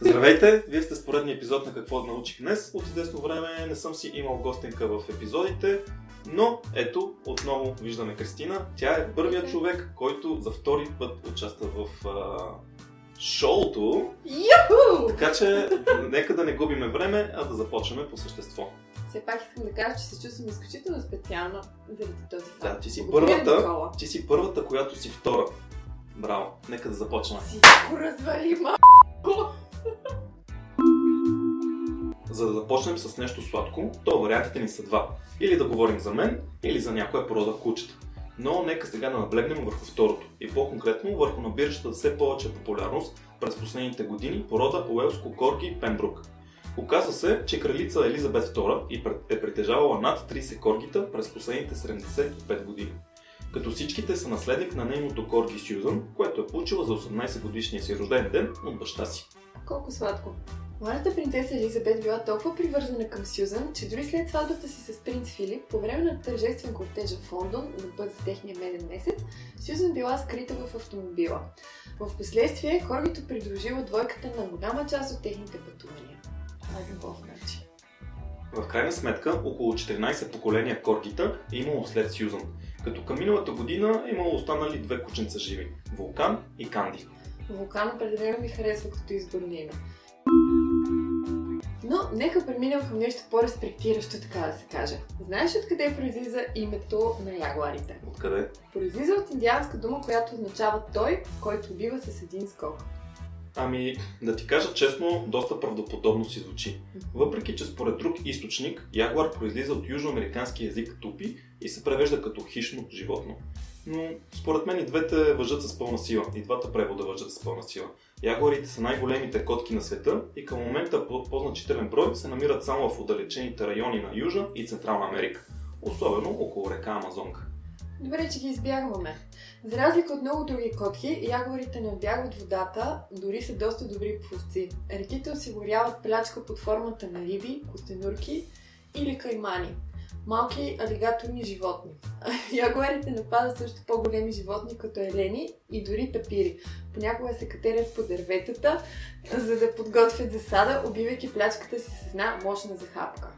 Здравейте! Вие сте с поредния епизод на Какво да научих днес. От известно време не съм си имал гостенка в епизодите, но ето, отново виждаме Кристина. Тя е първият човек, който за втори път участва в а, шоуто. Юху! Така че, нека да не губиме време, а да започваме по същество. Все пак искам да кажа, че се чувствам изключително специално заради този факт. Да, ти си Благодаря, първата, ти си първата, която си втора. Браво! Нека да започваме. Всичко развали, ма... За да започнем с нещо сладко, то вариантите ни са два. Или да говорим за мен, или за някоя порода кучета. Но нека сега да наблегнем върху второто и по-конкретно върху набиращата все повече популярност през последните години порода Уелско Корги Пембрук. Оказва се, че кралица Елизабет II е притежавала над 30 коргита през последните 75 години. Като всичките са наследник на нейното корги Сюзан, което е получила за 18 годишния си рожден ден от баща си. Колко сладко. Младата принцеса Елизабет била толкова привързана към Сюзан, че дори след сватбата си с принц Филип, по време на тържествен кортеж в Лондон, на път за техния меден месец, Сюзан била скрита в автомобила. В последствие, Коргито придружила двойката на голяма част от техните пътувания. Това е любов, значи. В крайна сметка, около 14 поколения коргита е имало след Сюзан, като към миналата година е имало останали две кученца живи – Вулкан и Канди. Вулкан определено ми харесва като изборно име. Но нека преминем към нещо по-респектиращо, така да се каже. Знаеш откъде произлиза името на ягуарите? Откъде? Произлиза от индианска дума, която означава той, който убива с един скок. Ами, да ти кажа честно, доста правдоподобно си звучи. Въпреки, че според друг източник, ягуар произлиза от южноамерикански език тупи и се превежда като хищно животно. Но според мен и двете въжат с пълна сила. И двата превода въжат с пълна сила. Ягуарите са най-големите котки на света и към момента по по-значителен брой се намират само в отдалечените райони на Южна и Централна Америка. Особено около река Амазонка. Добре, че ги избягваме. За разлика от много други котки, ягуарите не отбягват водата, дори са доста добри пловци. Реките осигуряват плячка под формата на риби, костенурки или каймани. Малки алигаторни животни. Ягуарите нападат също по-големи животни, като елени и дори тапири. Понякога се катерят по дърветата, за да подготвят засада, убивайки плячката си с една мощна захапка.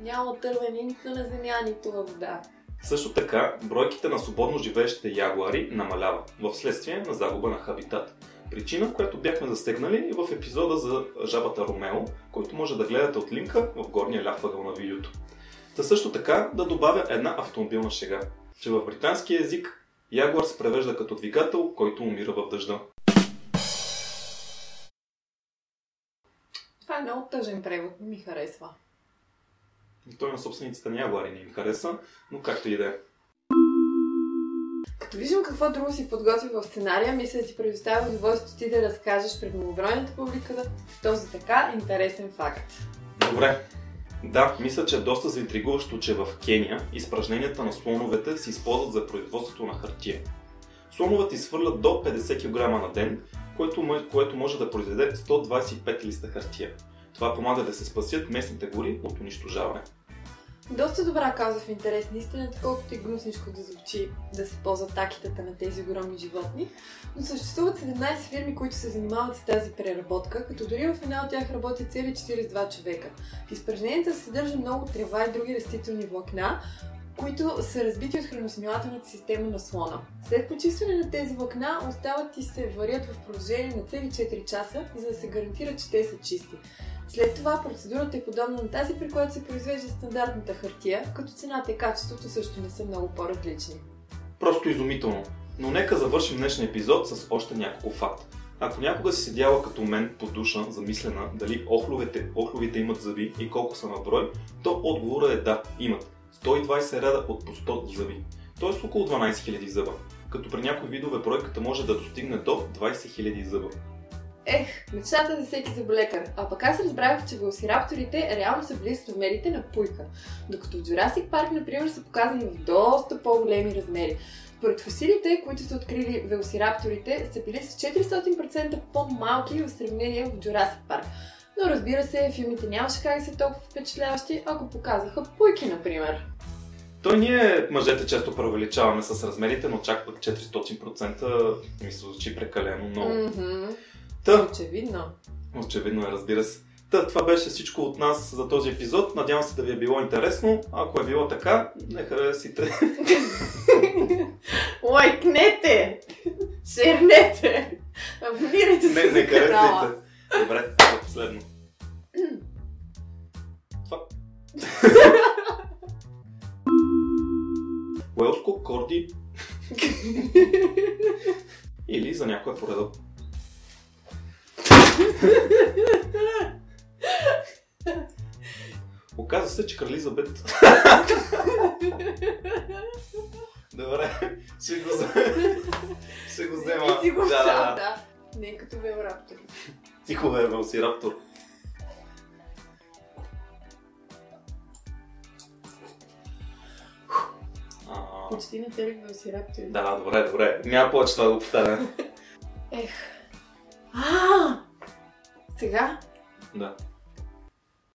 Няма отърване нито на земя, нито във вода. Също така, бройките на свободно живеещите ягуари намалява, в следствие на загуба на хабитат. Причина, която бяхме застегнали в епизода за жабата Ромео, който може да гледате от линка в горния ляв ъгъл на видеото. Та също така да добавя една автомобилна шега, че в британски език ягуар се превежда като двигател, който умира в дъжда. Това е много тъжен превод, ми харесва. Той на собствениците на ягуари не им хареса, но както и да е. Като виждам какво друго си подготви в сценария, мисля да ти предоставя удоволствието ти да разкажеш пред многобройната публика този така интересен факт. Добре. Да, мисля, че е доста заинтригуващо, че в Кения изпражненията на слоновете се използват за производството на хартия. Слоновете изхвърлят до 50 кг на ден, което, което може да произведе 125 листа хартия. Това помага да се спасят местните гори от унищожаване. Доста добра каза в интерес на истината, колкото и гнусничко да звучи да се ползват такитата на тези огромни животни. Но съществуват 17 фирми, които се занимават с тази преработка, като дори в една от тях работят цели 42 човека. В изпражненията се съдържа много трева и други растителни влакна, които са разбити от храносмилателната система на слона. След почистване на тези влакна остават и се варят в продължение на цели 4 часа, за да се гарантира, че те са чисти. След това процедурата е подобна на тази, при която се произвежда стандартната хартия, като цената и качеството също не са много по-различни. Просто изумително. Но нека завършим днешния епизод с още няколко факта. Ако някога си седяла като мен по душа, замислена дали охловете, охловите имат зъби и колко са на брой, то отговорът е да, имат. 120 ряда от по 100 зъби, т.е. около 12 000 зъба, като при някои видове бройката може да достигне до 20 000 зъба. Ех, мечтата за всеки заболекар. А пък аз разбрах, че велосирапторите реално са били с размерите на пуйка. Докато в Jurassic Парк, например, са показани в доста по-големи размери. Според фасилите, които са открили велосирапторите, са били с 400% по-малки в сравнение в Jurassic Парк. Но разбира се, филмите нямаше как да са толкова впечатляващи, ако показаха пуйки, например. Той ние, мъжете, често преувеличаваме с размерите, но чак пък 400% ми се звучи прекалено много. Мгм. Та, Очевидно. очевидно е, разбира се. Та, това беше всичко от нас за този епизод. Надявам се да ви е било интересно. Ако е било така, не харесите. Лайкнете! Шернете! Абонирайте се Не, не харесайте. Добре, последно. Това. Уелско, Корди или за някоя поредъл. Оказва се, че крали Елизабет... Добре, ще го взема. Ще го взема. И си го Да, да. Не като Велраптор. Тихо бе, Почти на целих Велсираптори. Да, добре, добре. Няма повече това да го повтаря. Ех. А! Сега? Да.